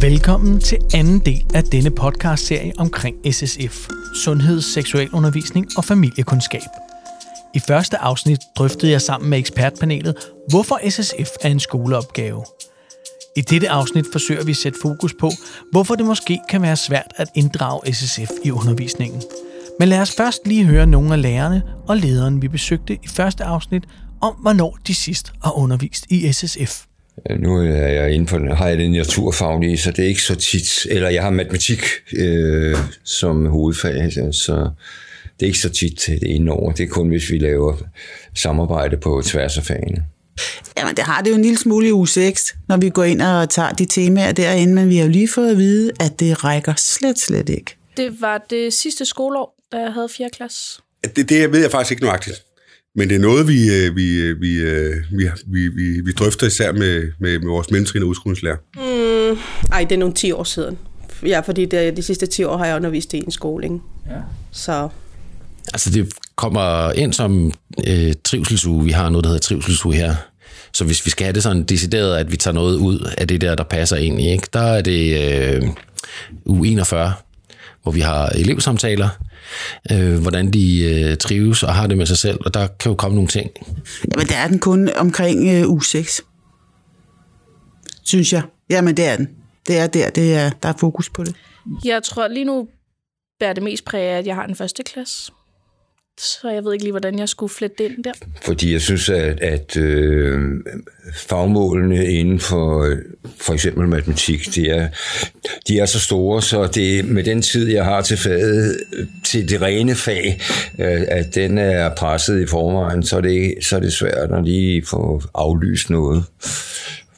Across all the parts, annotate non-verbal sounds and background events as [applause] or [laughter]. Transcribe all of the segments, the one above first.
Velkommen til anden del af denne podcast-serie omkring SSF, sundhed, seksualundervisning og familiekundskab. I første afsnit drøftede jeg sammen med ekspertpanelet, hvorfor SSF er en skoleopgave. I dette afsnit forsøger vi at sætte fokus på, hvorfor det måske kan være svært at inddrage SSF i undervisningen. Men lad os først lige høre nogle af lærerne og lederen, vi besøgte i første afsnit, om hvornår de sidst har undervist i SSF. Nu er jeg inden for, har jeg den naturfaglige, så det er ikke så tit, eller jeg har matematik øh, som hovedfag, så det er ikke så tit det ene over. Det er kun, hvis vi laver samarbejde på tværs af fagene. Jamen, det har det jo en lille smule i uge 6, når vi går ind og tager de temaer derinde, men vi har jo lige fået at vide, at det rækker slet, slet ikke. Det var det sidste skoleår, da jeg havde 4. klasse. Det, det ved jeg faktisk ikke nøjagtigt. Men det er noget, vi, øh, vi, øh, vi, øh, vi, vi, vi, vi drøfter især med, med, med vores mellemtrin og udskolingslærer. Mm, ej, det er nogle 10 år siden. Ja, fordi det, de sidste 10 år har jeg undervist i en skole. Ikke? Ja. Så Altså det kommer ind som øh, trivselsuge. Vi har noget, der hedder trivselsuge her. Så hvis vi skal have det sådan decideret, at vi tager noget ud af det der, der passer ind i, ikke? der er det øh, uge 41, hvor vi har elevsamtaler, øh, hvordan de øh, trives og har det med sig selv, og der kan jo komme nogle ting. Jamen, det er den kun omkring øh, uge 6. Synes jeg. Jamen, det er den. Det er der, det er, der er fokus på det. Jeg tror lige nu bærer det mest præg af, at jeg har en første klasse. Så jeg ved ikke lige, hvordan jeg skulle flette ind der. Fordi jeg synes, at, at øh, fagmålene inden for for eksempel matematik, de er, de er så store, så det med den tid, jeg har til faget, til det rene fag, øh, at den er presset i forvejen, så er det, så er det svært at lige få aflyst noget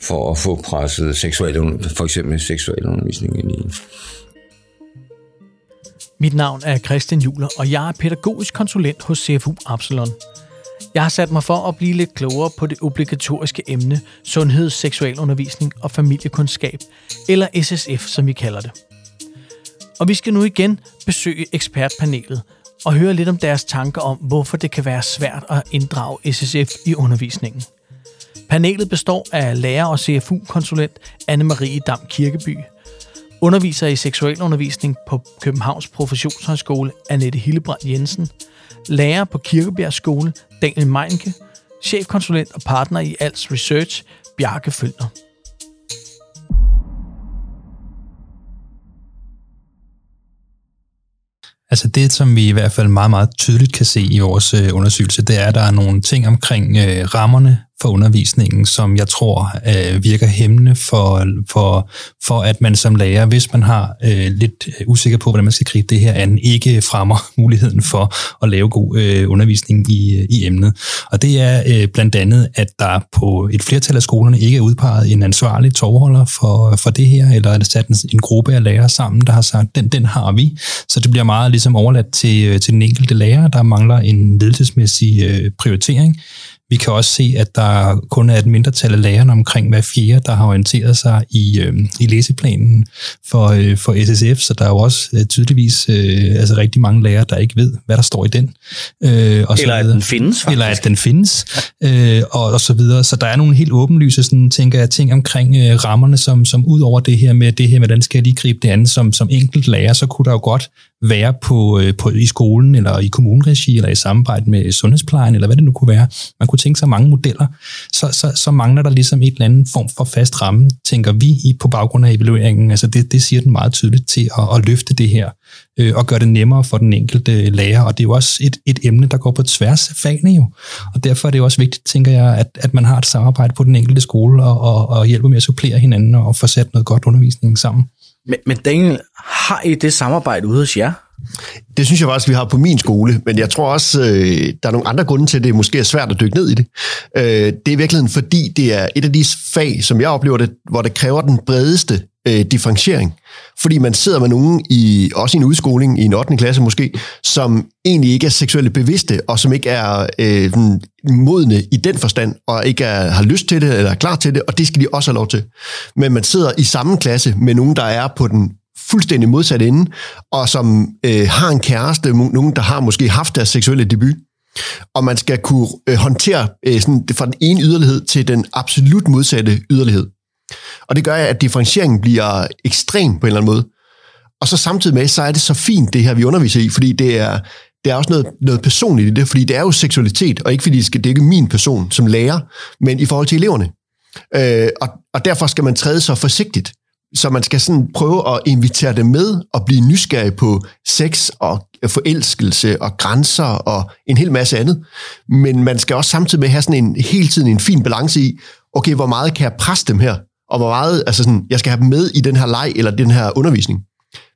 for at få presset seksuel, for eksempel seksuel undervisning ind i. Mit navn er Christian Juler, og jeg er pædagogisk konsulent hos CFU Absalon. Jeg har sat mig for at blive lidt klogere på det obligatoriske emne sundhed, seksualundervisning og familiekundskab, eller SSF, som vi kalder det. Og vi skal nu igen besøge ekspertpanelet og høre lidt om deres tanker om, hvorfor det kan være svært at inddrage SSF i undervisningen. Panelet består af lærer og CFU-konsulent Anne-Marie Dam Kirkeby – underviser i seksualundervisning på Københavns Professionshøjskole Annette Hillebrand Jensen, lærer på Kirkebjerg Skole Daniel Meinke, chefkonsulent og partner i Als Research Bjarke Følner. Altså det, som vi i hvert fald meget, meget tydeligt kan se i vores øh, undersøgelse, det er, at der er nogle ting omkring øh, rammerne for undervisningen, som jeg tror øh, virker hæmmende for, for, for, at man som lærer, hvis man har øh, lidt usikker på, hvordan man skal gribe det her an, ikke fremmer [laughs] muligheden for at lave god øh, undervisning i, øh, i emnet. Og det er øh, blandt andet, at der på et flertal af skolerne ikke er udpeget en ansvarlig tovholder for, for det her, eller er det sat en, en gruppe af lærere sammen, der har sagt, den, den har vi. Så det bliver meget ligesom overladt til, øh, til den enkelte lærer, der mangler en ledelsesmæssig øh, prioritering. Vi kan også se, at der kun er et mindretal af lærerne omkring hver fjerde, der har orienteret sig i, øh, i læseplanen for, øh, for SSF, så der er jo også øh, tydeligvis øh, altså rigtig mange lærere, der ikke ved, hvad der står i den. Øh, og Eller at den findes, faktisk. Eller at den findes, øh, og, og så videre. Så der er nogle helt åbenlyse, sådan, tænker jeg, ting omkring øh, rammerne, som, som ud over det her med, det her med, hvordan skal jeg lige gribe det andet, som, som enkelt lærer, så kunne der jo godt være på, øh, på, i skolen, eller i kommuneregi, eller i samarbejde med sundhedsplejen, eller hvad det nu kunne være. Man kunne tænke sig mange modeller. Så, så, så mangler der ligesom et eller andet form for fast ramme, tænker vi i på baggrund af evalueringen. Altså det, det siger den meget tydeligt til at, at løfte det her, øh, og gøre det nemmere for den enkelte øh, lærer. Og det er jo også et, et emne, der går på tværs af fagene jo. Og derfor er det også vigtigt, tænker jeg, at, at man har et samarbejde på den enkelte skole, og, og, og hjælper med at supplere hinanden og få sat noget godt undervisning sammen. Men, men Daniel, har I det samarbejde ude hos jer? Det synes jeg faktisk, vi har på min skole, men jeg tror også, øh, der er nogle andre grunde til, at det måske er svært at dykke ned i det. Øh, det er i virkeligheden, fordi det er et af de fag, som jeg oplever det, hvor det kræver den bredeste øh, differentiering. Fordi man sidder med nogen, i, også i en udskoling, i en 8. klasse måske, som egentlig ikke er seksuelt bevidste, og som ikke er øh, modne i den forstand, og ikke er, har lyst til det, eller er klar til det, og det skal de også have lov til. Men man sidder i samme klasse med nogen, der er på den fuldstændig modsatte ende, og som øh, har en kæreste, nogen, der har måske haft deres seksuelle debut, og man skal kunne øh, håndtere øh, sådan, fra den ene yderlighed til den absolut modsatte yderlighed. Og det gør, at differentieringen bliver ekstrem på en eller anden måde. Og så samtidig med, så er det så fint, det her, vi underviser i, fordi det er, det er også noget, noget personligt i det, fordi det er jo seksualitet, og ikke fordi det, skal, det er ikke min person som lærer, men i forhold til eleverne. Øh, og, og derfor skal man træde så forsigtigt. Så man skal sådan prøve at invitere dem med og blive nysgerrig på sex og forelskelse og grænser og en hel masse andet. Men man skal også samtidig med have sådan en, hele tiden en fin balance i, okay, hvor meget kan jeg presse dem her? Og hvor meget, altså sådan, jeg skal have dem med i den her leg eller den her undervisning.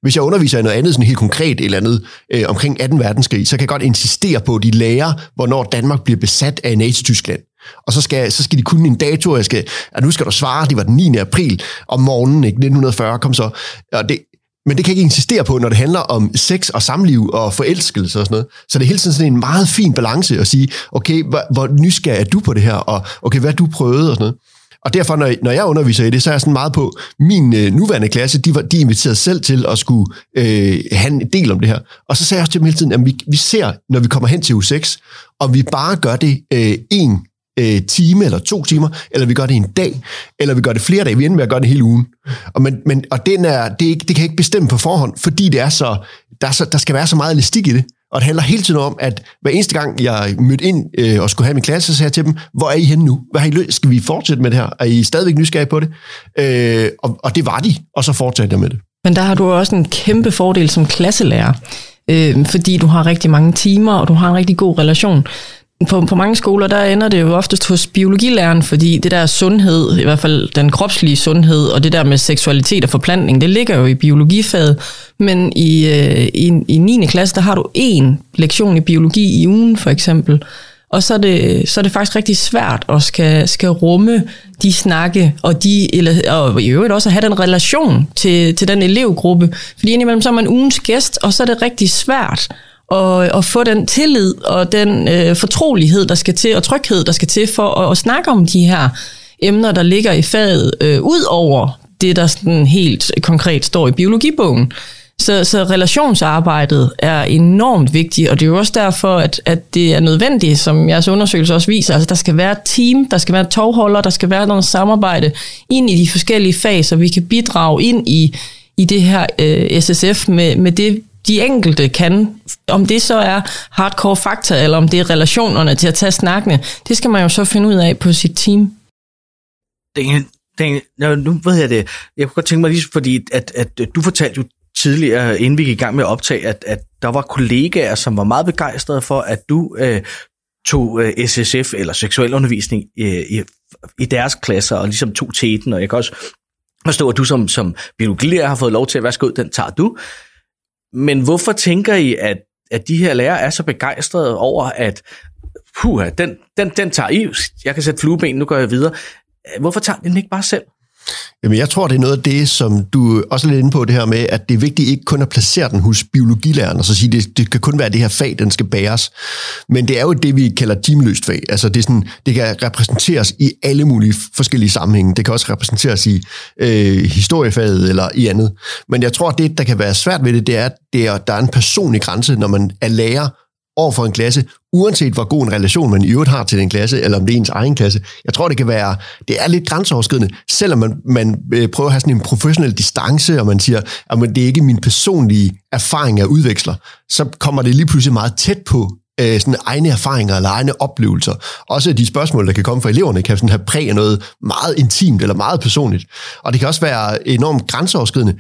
Hvis jeg underviser i noget andet, sådan helt konkret eller andet, øh, omkring 18. verdenskrig, så kan jeg godt insistere på, at de lærer, hvornår Danmark bliver besat af Nazi-Tyskland. Og så skal, så skal de kunne en dato, og jeg skal, at nu skal du svare, det var den 9. april om morgenen, ikke? 1940, kom så. Og det, men det kan jeg ikke insistere på, når det handler om sex og samliv og forelskelse og sådan noget. Så det er hele tiden sådan en meget fin balance at sige, okay, hvor, hvor nysgerrig er du på det her, og okay, hvad du prøvede og sådan noget. Og derfor, når, når jeg underviser i det, så er jeg sådan meget på, min øh, nuværende klasse, de, var, de inviterede selv til at skulle øh, have en del om det her. Og så sagde jeg også til dem hele tiden, at vi, vi ser, når vi kommer hen til U6, om vi bare gør det øh, en øh, time eller to timer, eller vi gør det en dag, eller vi gør det flere dage. Vi ender med at gøre det hele ugen. Og, men, men, og den er, det, er ikke, det kan jeg ikke bestemme på forhånd, fordi det er så, der, er så, der skal være så meget elastik i det. Og det handler hele tiden om, at hver eneste gang, jeg mødte ind øh, og skulle have min klasse, så sagde jeg til dem, hvor er I henne nu? Hvad har I løst? Skal vi fortsætte med det her? Er I stadigvæk nysgerrige på det? Øh, og, og det var de, og så fortsatte jeg med det. Men der har du også en kæmpe fordel som klasselærer, øh, fordi du har rigtig mange timer, og du har en rigtig god relation på, på mange skoler, der ender det jo oftest hos biologilæreren, fordi det der sundhed, i hvert fald den kropslige sundhed, og det der med seksualitet og forplantning, det ligger jo i biologifaget. Men i, øh, i, i 9. klasse, der har du én lektion i biologi i ugen, for eksempel. Og så er det, så er det faktisk rigtig svært at skal, skal rumme de snakke, og, de, eller, og i øvrigt også at have den relation til, til den elevgruppe. Fordi indimellem så er man ugens gæst, og så er det rigtig svært og, at få den tillid og den øh, fortrolighed, der skal til, og tryghed, der skal til for at, at snakke om de her emner, der ligger i faget, øh, ud over det, der sådan helt konkret står i biologibogen. Så, så relationsarbejdet er enormt vigtigt, og det er jo også derfor, at, at det er nødvendigt, som jeres undersøgelse også viser. Altså, der skal være et team, der skal være tovholder, der skal være noget samarbejde ind i de forskellige fag, så vi kan bidrage ind i, i det her øh, SSF med, med det, de enkelte kan. Om det så er hardcore fakta, eller om det er relationerne til at tage snakkene, det skal man jo så finde ud af på sit team. Det, det, nu ved jeg det. Jeg kunne godt tænke mig lige, fordi at, at du fortalte jo tidligere, inden vi gik i gang med at optage, at, at der var kollegaer, som var meget begejstrede for, at du øh, tog øh, SSF eller seksuel undervisning øh, i, i deres klasser, og ligesom tog teten, og jeg kan også forstå, at du som, som biologilærer har fået lov til at være den tager du. Men hvorfor tænker I, at, at de her lærere er så begejstrede over, at puha, den, den, den tager I, jeg kan sætte flueben, nu går jeg videre. Hvorfor tager den ikke bare selv? Jamen, jeg tror, det er noget af det, som du også er lidt inde på, det her med, at det er vigtigt ikke kun at placere den hos biologilæreren, og så sige, det, det kan kun være det her fag, den skal bæres. Men det er jo det, vi kalder timeløst fag. Altså, det, er sådan, det kan repræsenteres i alle mulige forskellige sammenhænge. Det kan også repræsenteres i øh, historiefaget eller i andet. Men jeg tror, det, der kan være svært ved det, det er, at det er, der er en personlig grænse, når man er lærer over for en klasse, uanset hvor god en relation man i øvrigt har til den klasse, eller om det er ens egen klasse. Jeg tror, det kan være, det er lidt grænseoverskridende, selvom man, man øh, prøver at have sådan en professionel distance, og man siger, ah, at det er ikke min personlige erfaring, jeg udveksler, så kommer det lige pludselig meget tæt på øh, sådan egne erfaringer eller egne oplevelser. Også de spørgsmål, der kan komme fra eleverne, kan sådan have præg af noget meget intimt eller meget personligt. Og det kan også være enormt grænseoverskridende,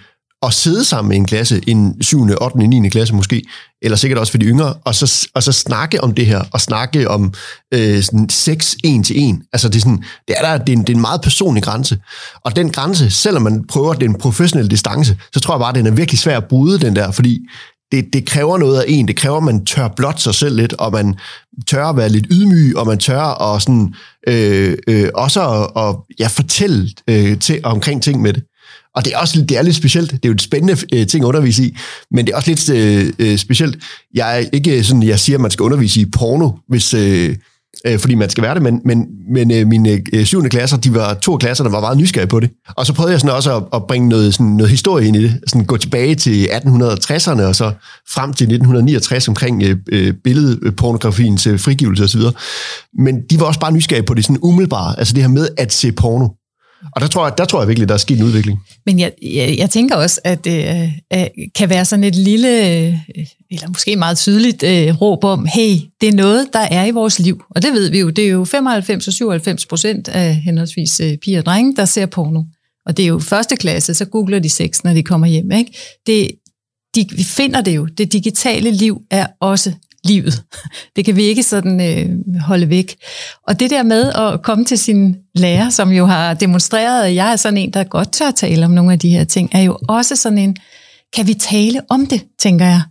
at sidde sammen med en klasse, en 7., 8., 9. klasse måske, eller sikkert også for de yngre, og så, og så snakke om det her, og snakke om øh, sådan sex en til en. Altså det er, sådan, det, er der, det, er en, det er en meget personlig grænse. Og den grænse, selvom man prøver den professionelle distance, så tror jeg bare, at den er virkelig svær at bryde den der, fordi det, det kræver noget af en. Det kræver, at man tør blot sig selv lidt, og man tør at være lidt ydmyg, og man tør at sådan, øh, øh, også at, at ja, fortælle øh, til, omkring ting med det. Og det er også det er lidt specielt. Det er jo et spændende øh, ting at undervise i, men det er også lidt øh, øh specielt. Jeg er ikke øh, sådan, jeg siger, at man skal undervise i porno, hvis, øh, øh, fordi man skal være det, men, men, men øh, mine øh, syvende klasser, de var to klasser, der var meget nysgerrige på det. Og så prøvede jeg sådan også at, at bringe noget, sådan noget historie ind i det, sådan gå tilbage til 1860'erne, og så frem til 1969 omkring øh, øh, billedpornografiens øh, frigivelse osv. Men de var også bare nysgerrige på det sådan umiddelbart, altså det her med at se porno. Og der tror, jeg, der tror jeg virkelig, der er sket en udvikling. Men jeg, jeg, jeg tænker også, at det øh, kan være sådan et lille, øh, eller måske meget tydeligt øh, råb om, hey, det er noget, der er i vores liv. Og det ved vi jo, det er jo 95 og 97 procent af henholdsvis øh, piger og drenge, der ser porno. Og det er jo første klasse, så googler de sex, når de kommer hjem. Ikke? Det, de, finder det jo. Det digitale liv er også livet. Det kan vi ikke sådan øh, holde væk. Og det der med at komme til sin lærer, som jo har demonstreret, at jeg er sådan en, der godt tør tale om nogle af de her ting, er jo også sådan en, kan vi tale om det, tænker jeg.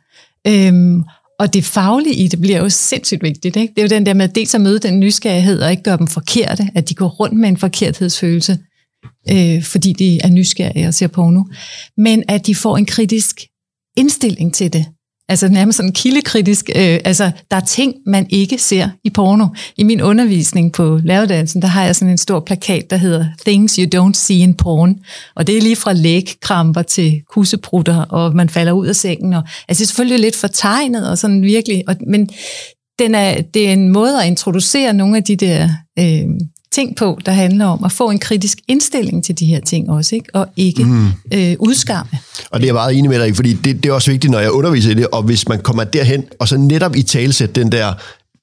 Øhm, og det faglige i det bliver jo sindssygt vigtigt. Ikke? Det er jo den der med dels at møde den nysgerrighed og ikke gøre dem forkerte, at de går rundt med en forkerthedsfølelse, øh, fordi de er nysgerrige og ser porno. Men at de får en kritisk indstilling til det. Altså nærmest sådan kildekritisk. Øh, altså, der er ting, man ikke ser i porno. I min undervisning på lavedansen, der har jeg sådan en stor plakat, der hedder Things you don't see in porn. Og det er lige fra lægkramper til kusseprutter, og man falder ud af sengen. Og, altså, det er selvfølgelig lidt fortegnet og sådan virkelig. Og, men den er, det er en måde at introducere nogle af de der øh, ting på, der handler om at få en kritisk indstilling til de her ting også, ikke? og ikke mm. øh, udskamme. Og det er jeg meget enig med dig i, fordi det, det er også vigtigt, når jeg underviser i det, og hvis man kommer derhen, og så netop i talsæt den der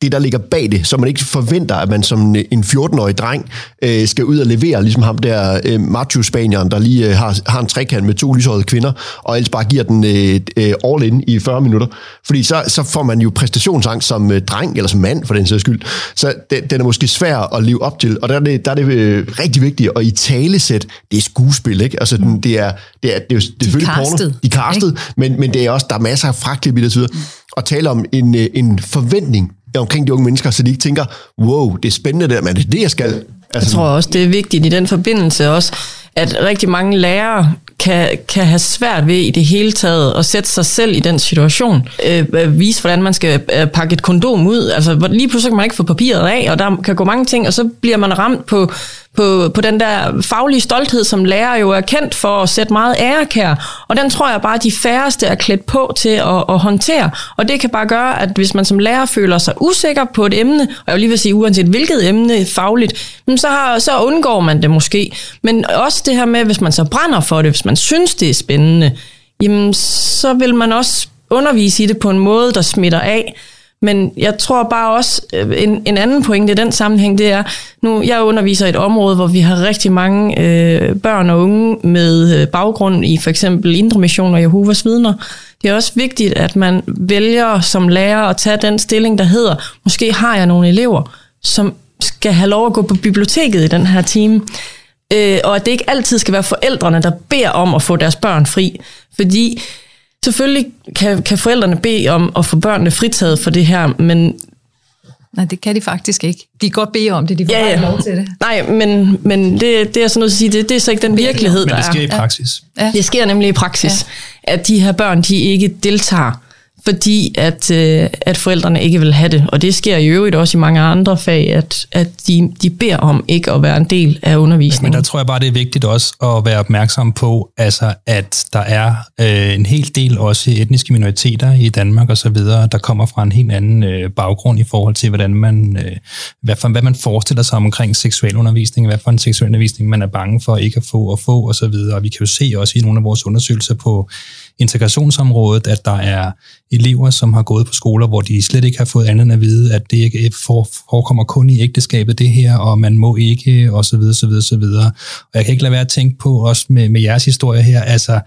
det, der ligger bag det, så man ikke forventer, at man som en 14-årig dreng øh, skal ud og levere, ligesom ham der øh, macho-spanieren, der lige øh, har, har en trekant med to lyshårede kvinder, og ellers bare giver den øh, øh, all in i 40 minutter. Fordi så, så får man jo præstationsangst som øh, dreng, eller som mand for den sags skyld. Så den, den er måske svær at leve op til, og der er det, der er det øh, rigtig vigtigt, og i talesæt, det er skuespil, ikke? Altså, den, det er, det er, det er, det er de selvfølgelig castet, porno. De er castet, men, men det er også, der er masser af fragtklip i det, og og tale om en, øh, en forventning omkring de unge mennesker, så de ikke tænker, wow, det er spændende der, men det er det, jeg skal. Altså, jeg tror også, det er vigtigt i den forbindelse også, at rigtig mange lærere kan, kan have svært ved i det hele taget at sætte sig selv i den situation. Øh, vise, hvordan man skal øh, pakke et kondom ud. Altså, lige pludselig kan man ikke få papiret af, og der kan gå mange ting, og så bliver man ramt på, på, på den der faglige stolthed, som lærer jo er kendt for at sætte meget ærekær. Og den tror jeg bare, de færreste er klædt på til at, at håndtere. Og det kan bare gøre, at hvis man som lærer føler sig usikker på et emne, og jeg vil lige vil sige, uanset hvilket emne fagligt, så, har, så undgår man det måske. Men også det her med, hvis man så brænder for det, hvis man synes, det er spændende, jamen så vil man også undervise i det på en måde, der smitter af. Men jeg tror bare også, øh, en, en anden pointe i den sammenhæng, det er, nu jeg underviser i et område, hvor vi har rigtig mange øh, børn og unge med øh, baggrund i for eksempel Indre Mission og Jehovas vidner. Det er også vigtigt, at man vælger som lærer at tage den stilling, der hedder, måske har jeg nogle elever, som skal have lov at gå på biblioteket i den her time. Øh, og at det ikke altid skal være forældrene, der beder om at få deres børn fri. Fordi selvfølgelig kan, kan forældrene bede om at få børnene fritaget for det her, men Nej, det kan de faktisk ikke. De kan godt bede om det, de får ja, ja. lov til det. Nej, men, men det, det er sådan noget at sige, det, det er så ikke den virkelighed, der er. Men det sker er. i praksis. Ja. Det sker nemlig i praksis, ja. at de her børn, de ikke deltager fordi at, øh, at forældrene ikke vil have det. Og det sker i øvrigt også i mange andre fag, at, at de, de beder om ikke at være en del af undervisningen. Men der tror jeg bare, det er vigtigt også at være opmærksom på, altså, at der er øh, en hel del også etniske minoriteter i Danmark og så videre, der kommer fra en helt anden øh, baggrund i forhold til, hvordan man, øh, hvad, for, hvad man forestiller sig omkring seksuel undervisning, hvad for en seksuel undervisning man er bange for ikke at få og få og så videre. Og vi kan jo se også i nogle af vores undersøgelser på integrationsområdet, at der er elever, som har gået på skoler, hvor de slet ikke har fået andet end at vide, at det ikke forekommer kun i ægteskabet det her, og man må ikke, og så videre, så videre, så videre. Og jeg kan ikke lade være at tænke på, også med, med jeres historie her, altså,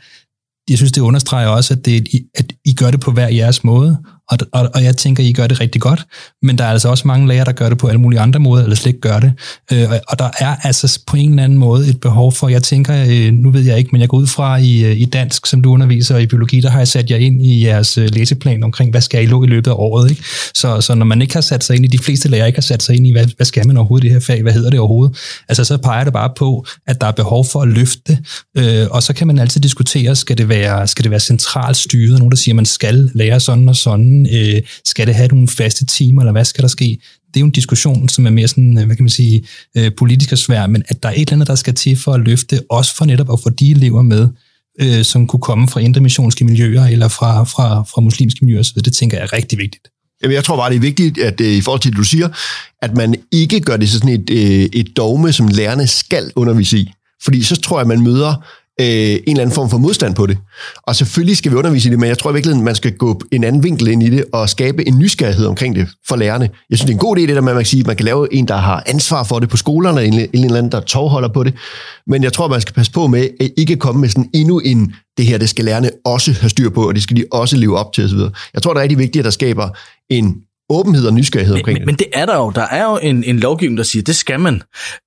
jeg synes, det understreger også, at, det, at I gør det på hver jeres måde, og, og, og jeg tænker, I gør det rigtig godt, men der er altså også mange lærere, der gør det på alle mulige andre måder, eller slet ikke gør det. Øh, og, og der er altså på en eller anden måde et behov for, jeg tænker, øh, nu ved jeg ikke, men jeg går ud fra i, øh, i dansk, som du underviser, og i biologi, der har jeg sat jer ind i jeres øh, læseplan omkring, hvad skal I lå i løbet af året. Ikke? Så, så når man ikke har sat sig ind i, de fleste lærere ikke har sat sig ind i, hvad, hvad skal man overhovedet i det her fag, hvad hedder det overhovedet, altså så peger det bare på, at der er behov for at løfte øh, og så kan man altid diskutere, skal det være, skal det være centralt styret, nogen der siger, man skal lære sådan og sådan, Øh, skal det have nogle faste timer, eller hvad skal der ske? Det er jo en diskussion, som er mere sådan, øh, hvad kan man sige, øh, politisk og svær, men at der er et eller andet, der skal til for at løfte, også for netop at få de elever med, øh, som kunne komme fra indremissionske miljøer, eller fra, fra, fra muslimske miljøer osv., det tænker jeg er rigtig vigtigt. Jamen, jeg tror bare, det er vigtigt, at øh, i forhold til det, du siger, at man ikke gør det sådan et, øh, et dogme, som lærerne skal undervise i. Fordi så tror jeg, man møder øh, en eller anden form for modstand på det. Og selvfølgelig skal vi undervise i det, men jeg tror i virkeligheden, man skal gå en anden vinkel ind i det og skabe en nysgerrighed omkring det for lærerne. Jeg synes, det er en god idé, det der med, at man kan sige, at man kan lave en, der har ansvar for det på skolerne, en, en eller anden, der tovholder på det. Men jeg tror, man skal passe på med at ikke komme med sådan endnu en, det her, det skal lærerne også have styr på, og det skal de også leve op til osv. Jeg tror, det er rigtig vigtigt, at der skaber en åbenhed og nysgerrighed omkring men, men, men det er der jo. Der er jo en, en lovgivning, der siger, det skal man.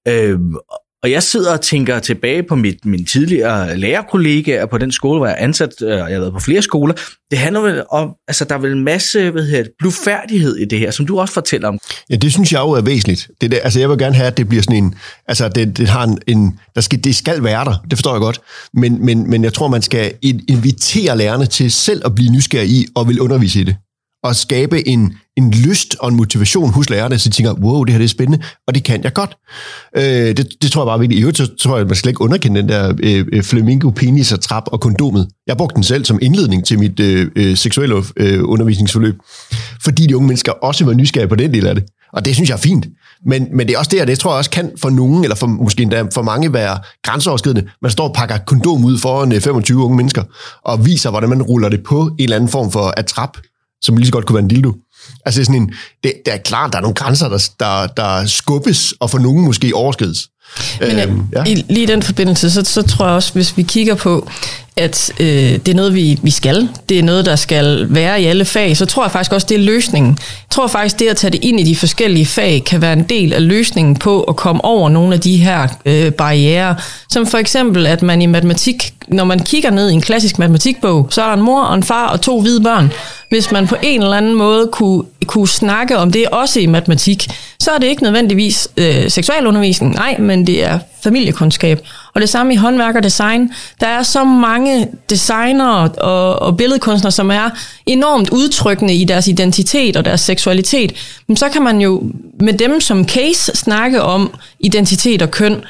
Øh, og jeg sidder og tænker tilbage på mit, min tidligere lærerkollegaer på den skole, hvor jeg er ansat, øh, og jeg har været på flere skoler. Det handler vel om, altså der er vel en masse hvad hedder det, blufærdighed i det her, som du også fortæller om. Ja, det synes jeg jo er væsentligt. Det der, altså jeg vil gerne have, at det bliver sådan en, altså det, det har en, en der skal, det skal være der, det forstår jeg godt. Men, men, men jeg tror, man skal invitere lærerne til selv at blive nysgerrige i og vil undervise i det at skabe en, en lyst og en motivation hos lærerne, så de tænker, wow, det her det er spændende, og det kan jeg godt. Øh, det, det tror jeg bare virkelig. I øvrigt så tror jeg, at man slet ikke underkende den der øh, øh, flamingo, penis og trap og kondomet. Jeg brugte den selv som indledning til mit øh, øh, seksuelle øh, undervisningsforløb, fordi de unge mennesker også var nysgerrige på den del af det. Og det synes jeg er fint. Men, men det er også det, og det tror jeg også kan for nogen, eller for, måske endda for mange være grænseoverskridende. Man står og pakker kondom ud foran øh, 25 unge mennesker, og viser, hvordan man ruller det på en eller anden form for atrap som lige så godt kunne være en dildo. Altså det er sådan en, det, det er klart, der er nogle grænser, der, der, der skubbes, og for nogen måske overskrides. Men øhm, ja. i, lige i den forbindelse, så, så tror jeg også, hvis vi kigger på, at øh, det er noget, vi, vi skal, det er noget, der skal være i alle fag, så tror jeg faktisk også, det er løsningen. Jeg tror faktisk, det at tage det ind i de forskellige fag, kan være en del af løsningen på at komme over nogle af de her øh, barriere, som for eksempel, at man i matematik, når man kigger ned i en klassisk matematikbog, så er der en mor og en far og to hvide børn. Hvis man på en eller anden måde kunne, kunne snakke om det også i matematik, så er det ikke nødvendigvis øh, seksualundervisning, nej, men det er familiekundskab. Og det samme i håndværk og design. Der er så mange designere og, og billedkunstnere, som er enormt udtrykkende i deres identitet og deres seksualitet. Men så kan man jo med dem som case snakke om identitet og køn,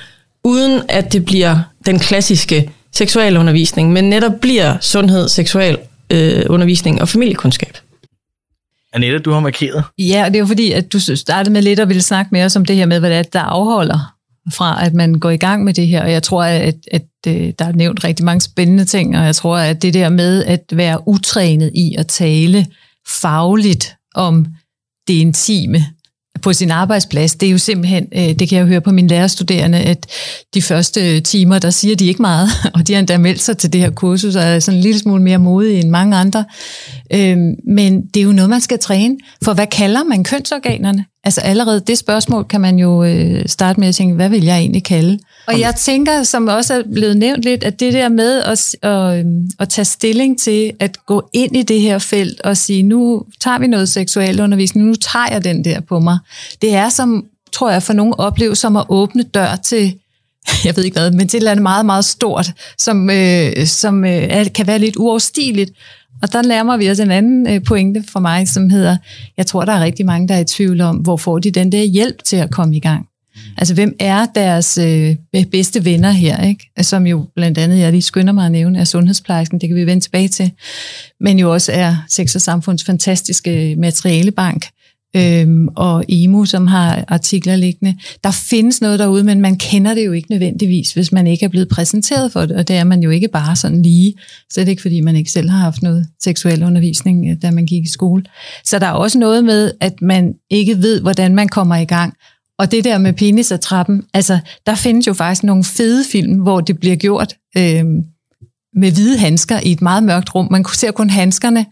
uden at det bliver den klassiske seksualundervisning, men netop bliver sundhed, seksualundervisning øh, undervisning og familiekundskab. Annette, du har markeret. Ja, og det er jo fordi, at du startede med lidt at ville snakke mere om det her med, hvad det er, der afholder fra, at man går i gang med det her. Og jeg tror, at, at, at der er nævnt rigtig mange spændende ting, og jeg tror, at det der med at være utrænet i at tale fagligt om det intime, på sin arbejdsplads, det er jo simpelthen, øh, det kan jeg jo høre på mine lærerstuderende, at de første timer, der siger de ikke meget, [laughs] og de har endda meldt sig til det her kursus, og er sådan en lille smule mere modige end mange andre. Øhm, men det er jo noget, man skal træne, for hvad kalder man kønsorganerne? Altså allerede det spørgsmål kan man jo øh, starte med at tænke, hvad vil jeg egentlig kalde? Og jeg tænker, som også er blevet nævnt lidt, at det der med at, at, øhm, at tage stilling til at gå ind i det her felt og sige, nu tager vi noget seksualundervisning, nu tager jeg den der på mig. Det er som, tror jeg, for nogle opleves som at åbne dør til, [laughs] jeg ved ikke hvad, men til et eller andet meget, meget stort, som, øh, som øh, kan være lidt uoverstigeligt. Og der nærmer vi os en anden øh, pointe for mig, som hedder, jeg tror, der er rigtig mange, der er i tvivl om, hvor får de den der hjælp til at komme i gang. Altså, hvem er deres øh, bedste venner her, ikke? Som jo blandt andet, jeg lige skynder mig at nævne, er sundhedsplejersken, det kan vi vende tilbage til, men jo også er Sex og Samfunds fantastiske materialebank, øhm, og Emo, som har artikler liggende. Der findes noget derude, men man kender det jo ikke nødvendigvis, hvis man ikke er blevet præsenteret for det, og det er man jo ikke bare sådan lige. Så det er ikke, fordi man ikke selv har haft noget seksuel undervisning, øh, da man gik i skole. Så der er også noget med, at man ikke ved, hvordan man kommer i gang, og det der med penis og trappen, altså der findes jo faktisk nogle fede film, hvor det bliver gjort øh, med hvide handsker i et meget mørkt rum. Man ser kun handskerne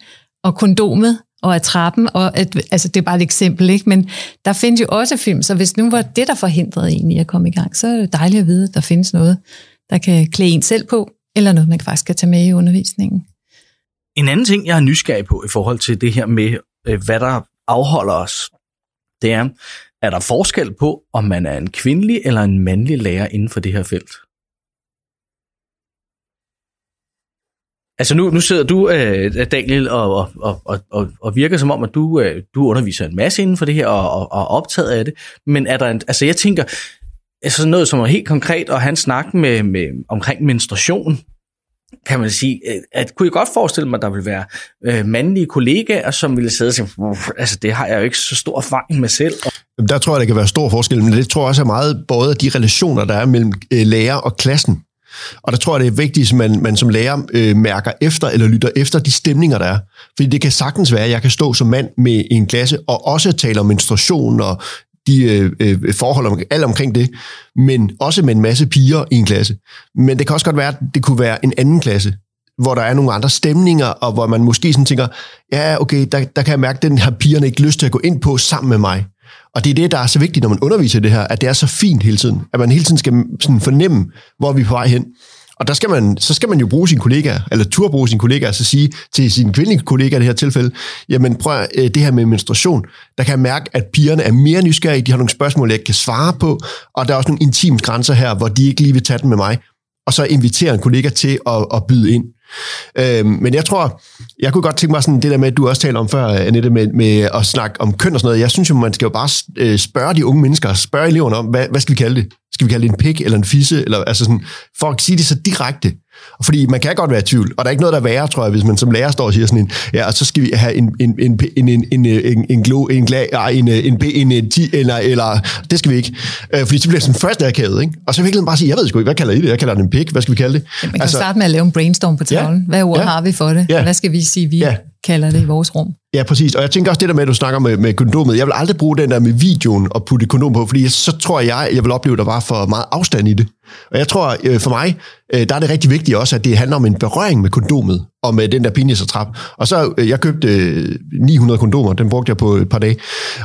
og kondomet og af trappen, og at, altså det er bare et eksempel, ikke? men der findes jo også film, så hvis nu var det, der forhindrede en i at komme i gang, så er det dejligt at vide, at der findes noget, der kan klæde en selv på, eller noget, man faktisk kan tage med i undervisningen. En anden ting, jeg er nysgerrig på i forhold til det her med, øh, hvad der afholder os, det er, er der forskel på, om man er en kvindelig eller en mandlig lærer inden for det her felt? Altså nu, nu sidder du, øh, Daniel, og, og, og, og, og virker som om, at du, øh, du underviser en masse inden for det her, og, og, og optaget af det. Men er der en, altså jeg tænker, altså noget som er helt konkret, og han snakker med, med, omkring menstruation, kan man sige, øh, at kunne jeg godt forestille mig, at der vil være øh, mandlige kollegaer, som ville sidde og sige, altså det har jeg jo ikke så stor erfaring med selv. Der tror jeg, der kan være stor forskel, men det tror jeg også er meget både de relationer, der er mellem øh, lærer og klassen. Og der tror jeg, det er vigtigt, at man, man som lærer øh, mærker efter eller lytter efter de stemninger, der er. Fordi det kan sagtens være, at jeg kan stå som mand med en klasse og også tale om menstruation og de øh, øh, forhold, om, alt omkring det, men også med en masse piger i en klasse. Men det kan også godt være, at det kunne være en anden klasse, hvor der er nogle andre stemninger, og hvor man måske sådan tænker, ja, okay, der, der kan jeg mærke, at den her pigerne ikke lyst til at gå ind på sammen med mig. Og det er det, der er så vigtigt, når man underviser det her, at det er så fint hele tiden. At man hele tiden skal sådan fornemme, hvor vi er på vej hen. Og der skal man, så skal man jo bruge sine kollegaer, eller turde bruge sine kollegaer, så altså sige til sine kvindelige kollegaer i det her tilfælde, jamen prøv øh, det her med menstruation, der kan jeg mærke, at pigerne er mere nysgerrige, de har nogle spørgsmål, jeg ikke kan svare på, og der er også nogle intime grænser her, hvor de ikke lige vil tage den med mig, og så invitere en kollega til at, at byde ind. Øh, men jeg tror, jeg kunne godt tænke mig sådan det der med, at du også taler om før, Annette, med, med at snakke om køn og sådan noget. Jeg synes jo, man skal jo bare øh, spørge de unge mennesker, spørge eleverne om, hvad, hvad skal vi kalde det? Skal vi kalde det en pik eller en fisse? Eller, altså sådan, for at sige det så direkte. Fordi man kan godt være i tvivl, og der er ikke noget, der er værre, tror jeg, hvis man som lærer står og siger sådan en, ja, og så skal vi have en, en, en, en, en, en, en, en glo, en glag, nej, en, en, en, en, 10, eller, eller, det skal vi ikke. Øh, fordi så bliver det sådan først akavet, ikke? Og så vil jeg bare sige, jeg ved sgu ikke, hvad kalder I det? Jeg kalder den en pik, hvad skal vi kalde det? Ja, man kan altså, starte med at lave en brainstorm på tavlen. Ja, hvad ord ja, har vi for det? Ja, hvad skal vi sige vi? Ja, kalder det i vores rum? Ja, præcis. Og jeg tænker også det der med, at du snakker med, med kondomet. Jeg vil aldrig bruge den der med videoen og putte kondom på, fordi så tror jeg, jeg vil opleve, at der var for meget afstand i det. Og jeg tror, øh, for mig, øh, der er det rigtig vigtigt også, at det handler om en berøring med kondomet, og med den der penisatrap. Og så, øh, jeg købte 900 kondomer, den brugte jeg på et par dage.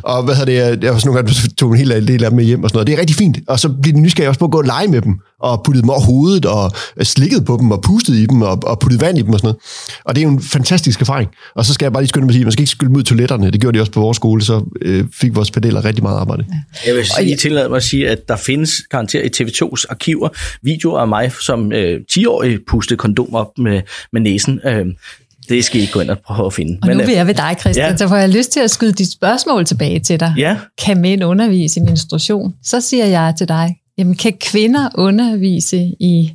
Og hvad hedder det, jeg var sådan nogle gange, [laughs] tog en hel del af dem med hjem og sådan noget. Det er rigtig fint. Og så bliver den nysgerrig også på at gå og lege med dem, og putte dem over hovedet, og slikket på dem, og pustet i dem, og, og puttet vand i dem og sådan noget. Og det er jo en fantastisk erfaring. Og så skal jeg bare lige skynde mig at sige, at man skal ikke skylde ud toiletterne. Det gjorde de også på vores skole, så øh, fik vores pedaler rigtig meget arbejde. Jeg vil sige, tillade mig at sige, at der findes garanteret i TV2's arkiver videoer af mig som øh, 10-årig pustede kondom op med, med næsen. Øh, det skal I ikke gå ind og prøve at finde. Og Men, nu vil jeg ved dig, Christian, ja. så får jeg lyst til at skyde dit spørgsmål tilbage til dig. Ja. Kan mænd undervise i menstruation? Så siger jeg til dig, jamen kan kvinder undervise i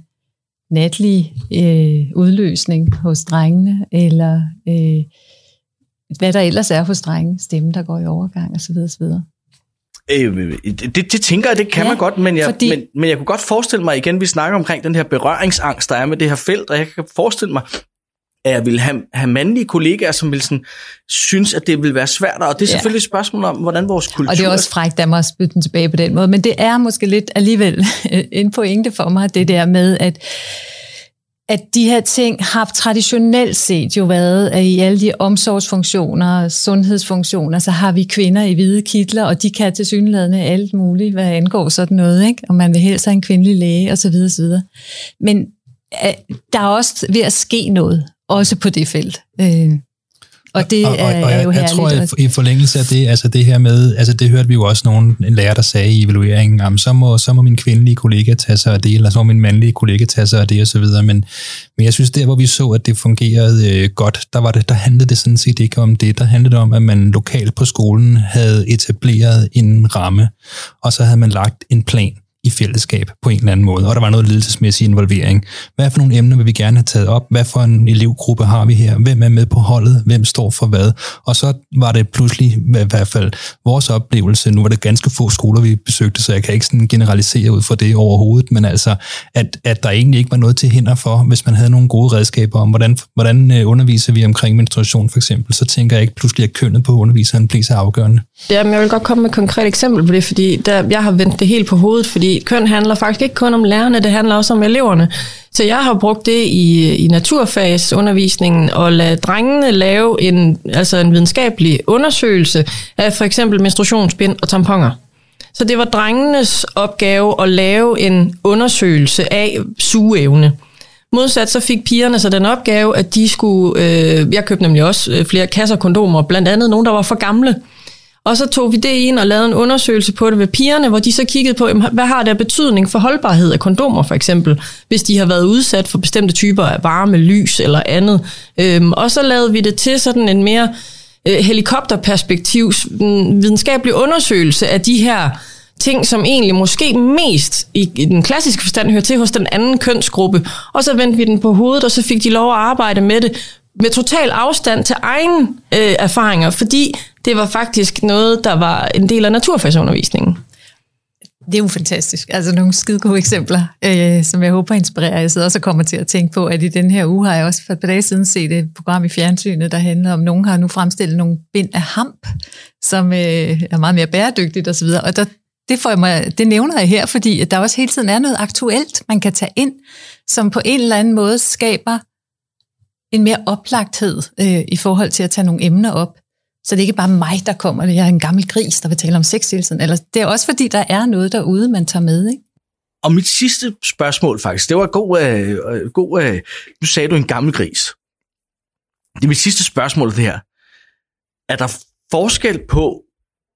natlig øh, udløsning hos drengene, eller øh, hvad der ellers er hos drenge, stemme, der går i overgang osv. osv. Øh, det, det tænker jeg, det kan ja, man godt, men jeg, fordi... men, men jeg kunne godt forestille mig igen, vi snakker omkring den her berøringsangst, der er med det her felt, og jeg kan forestille mig, at jeg vil have, have mandlige kollegaer, som vil sådan, synes, at det vil være svært, og det er selvfølgelig ja. et spørgsmål om, hvordan vores kultur... Og det er også frækt af mig at spytte den tilbage på den måde, men det er måske lidt alligevel [laughs] en pointe for mig, det der med, at at de her ting har traditionelt set jo været, at i alle de omsorgsfunktioner, sundhedsfunktioner, så har vi kvinder i hvide kitler, og de kan til synlædende alt muligt, hvad angår sådan noget, ikke? og man vil helst have en kvindelig læge osv. osv. Men der er også ved at ske noget, også på det felt. Øh, og det og, og, og, og er jo jeg, jeg tror, at i forlængelse af det, altså det her med, altså det hørte vi jo også nogen, en lærer, der sagde i evalueringen, jamen så må, så må min kvindelige kollega tage sig af det, eller så må min mandlige kollega tage sig af det, og så videre. Men, men jeg synes, der hvor vi så, at det fungerede øh, godt, der, var det, der handlede det sådan set ikke om det. Der handlede det om, at man lokalt på skolen havde etableret en ramme, og så havde man lagt en plan i fællesskab på en eller anden måde, og der var noget ledelsesmæssig involvering. Hvad for nogle emner vil vi gerne have taget op? Hvad for en elevgruppe har vi her? Hvem er med på holdet? Hvem står for hvad? Og så var det pludselig, i hvert fald vores oplevelse, nu var det ganske få skoler, vi besøgte, så jeg kan ikke sådan generalisere ud fra det overhovedet, men altså, at, at der egentlig ikke var noget til hinder for, hvis man havde nogle gode redskaber om, hvordan, hvordan øh, underviser vi omkring menstruation for eksempel, så tænker jeg ikke pludselig, at kønnet på underviseren bliver så afgørende. Jamen, jeg vil godt komme med et konkret eksempel på det, fordi der, jeg har vendt det helt på hovedet, fordi køn handler faktisk ikke kun om lærerne, det handler også om eleverne. Så jeg har brugt det i, i naturfagsundervisningen og lade drengene lave en, altså en videnskabelig undersøgelse af for eksempel menstruationsbind og tamponer. Så det var drengenes opgave at lave en undersøgelse af sugeevne. Modsat så fik pigerne så den opgave, at de skulle, øh, jeg købte nemlig også øh, flere kasser kondomer, blandt andet nogle, der var for gamle. Og så tog vi det ind og lavede en undersøgelse på det ved pigerne, hvor de så kiggede på, hvad har det betydning for holdbarhed af kondomer for eksempel, hvis de har været udsat for bestemte typer af varme, lys eller andet. Øhm, og så lavede vi det til sådan en mere øh, helikopterperspektivs videnskabelig undersøgelse af de her ting, som egentlig måske mest i, i den klassiske forstand hører til hos den anden kønsgruppe. Og så vendte vi den på hovedet, og så fik de lov at arbejde med det med total afstand til egen øh, erfaringer, fordi det var faktisk noget, der var en del af naturfagsundervisningen. Det er jo fantastisk. Altså nogle skide gode eksempler, øh, som jeg håber inspirerer. Jeg sidder også og kommer til at tænke på, at i den her uge har jeg også for et par dage siden set et program i fjernsynet, der handler om, at nogen har nu fremstillet nogle bind af hamp, som øh, er meget mere bæredygtigt osv. Og der, det, får jeg mig, det nævner jeg her, fordi der også hele tiden er noget aktuelt, man kan tage ind, som på en eller anden måde skaber en mere oplagthed øh, i forhold til at tage nogle emner op. Så det er ikke bare mig, der kommer, jeg er en gammel gris, der vil tale om sex hele tiden. Eller, det er også fordi, der er noget derude, man tager med. Ikke? Og mit sidste spørgsmål faktisk, det var god, øh, øh god øh, nu sagde du en gammel gris. Det er mit sidste spørgsmål det her. Er der forskel på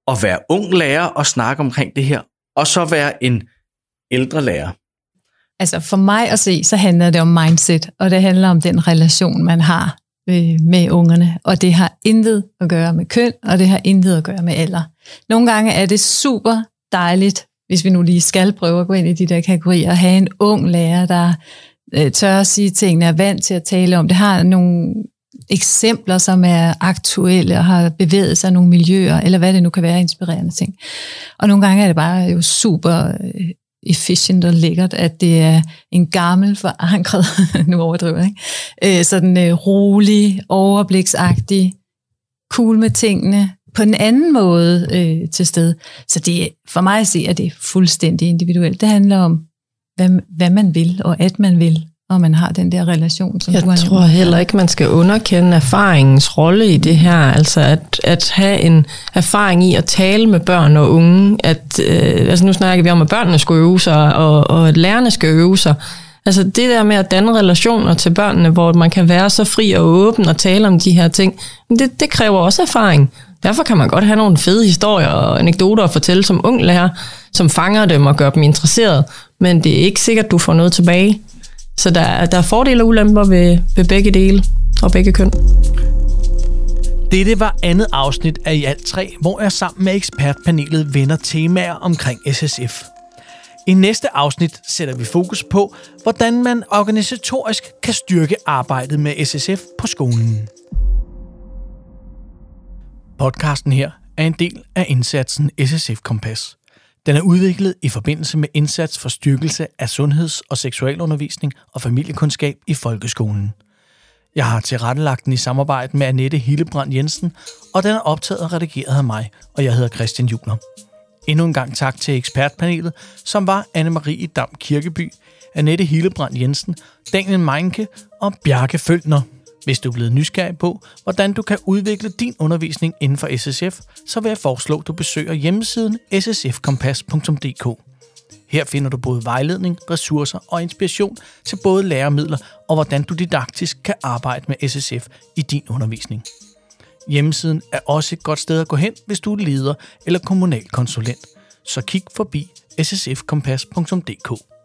at være ung lærer og snakke omkring det her, og så være en ældre lærer? Altså for mig at se, så handler det om mindset, og det handler om den relation, man har øh, med ungerne. Og det har intet at gøre med køn, og det har intet at gøre med alder. Nogle gange er det super dejligt, hvis vi nu lige skal prøve at gå ind i de der kategorier, at have en ung lærer, der øh, tør at sige tingene, er vant til at tale om det, har nogle eksempler, som er aktuelle og har bevæget sig nogle miljøer, eller hvad det nu kan være, inspirerende ting. Og nogle gange er det bare jo super øh, efficient og lækkert, at det er en gammel forankret, [laughs] nu overdriver jeg, ikke? Øh, sådan øh, rolig, overbliksagtig, cool med tingene, på en anden måde øh, til stede. Så det, for mig at se, at det er fuldstændig individuelt. Det handler om, hvad, hvad man vil, og at man vil og man har den der relation. Som jeg du har tror heller ikke, man skal underkende erfaringens rolle i det her. Altså at, at have en erfaring i at tale med børn og unge. At, øh, altså nu snakker vi om, at børnene skal øve sig, og, og at lærerne skal øve sig. Altså det der med at danne relationer til børnene, hvor man kan være så fri og åben og tale om de her ting, det, det kræver også erfaring. Derfor kan man godt have nogle fede historier og anekdoter at fortælle som ung lærer, som fanger dem og gør dem interesseret, men det er ikke sikkert, du får noget tilbage. Så der, der er fordele og ulemper ved, ved begge dele og begge køn. Dette var andet afsnit af i alt tre, hvor jeg sammen med ekspertpanelet vender temaer omkring SSF. I næste afsnit sætter vi fokus på, hvordan man organisatorisk kan styrke arbejdet med SSF på skolen. Podcasten her er en del af indsatsen SSF Kompas. Den er udviklet i forbindelse med indsats for styrkelse af sundheds- og seksualundervisning og familiekundskab i folkeskolen. Jeg har tilrettelagt den i samarbejde med Annette Hillebrand Jensen, og den er optaget og redigeret af mig, og jeg hedder Christian Juler. Endnu en gang tak til ekspertpanelet, som var Anne-Marie Dam Kirkeby, Annette Hillebrand Jensen, Daniel Meinke og Bjarke Følner. Hvis du er blevet nysgerrig på, hvordan du kan udvikle din undervisning inden for SSF, så vil jeg foreslå, at du besøger hjemmesiden ssfkompas.dk. Her finder du både vejledning, ressourcer og inspiration til både læremidler og hvordan du didaktisk kan arbejde med SSF i din undervisning. Hjemmesiden er også et godt sted at gå hen, hvis du er leder eller kommunal konsulent. Så kig forbi ssfkompas.dk.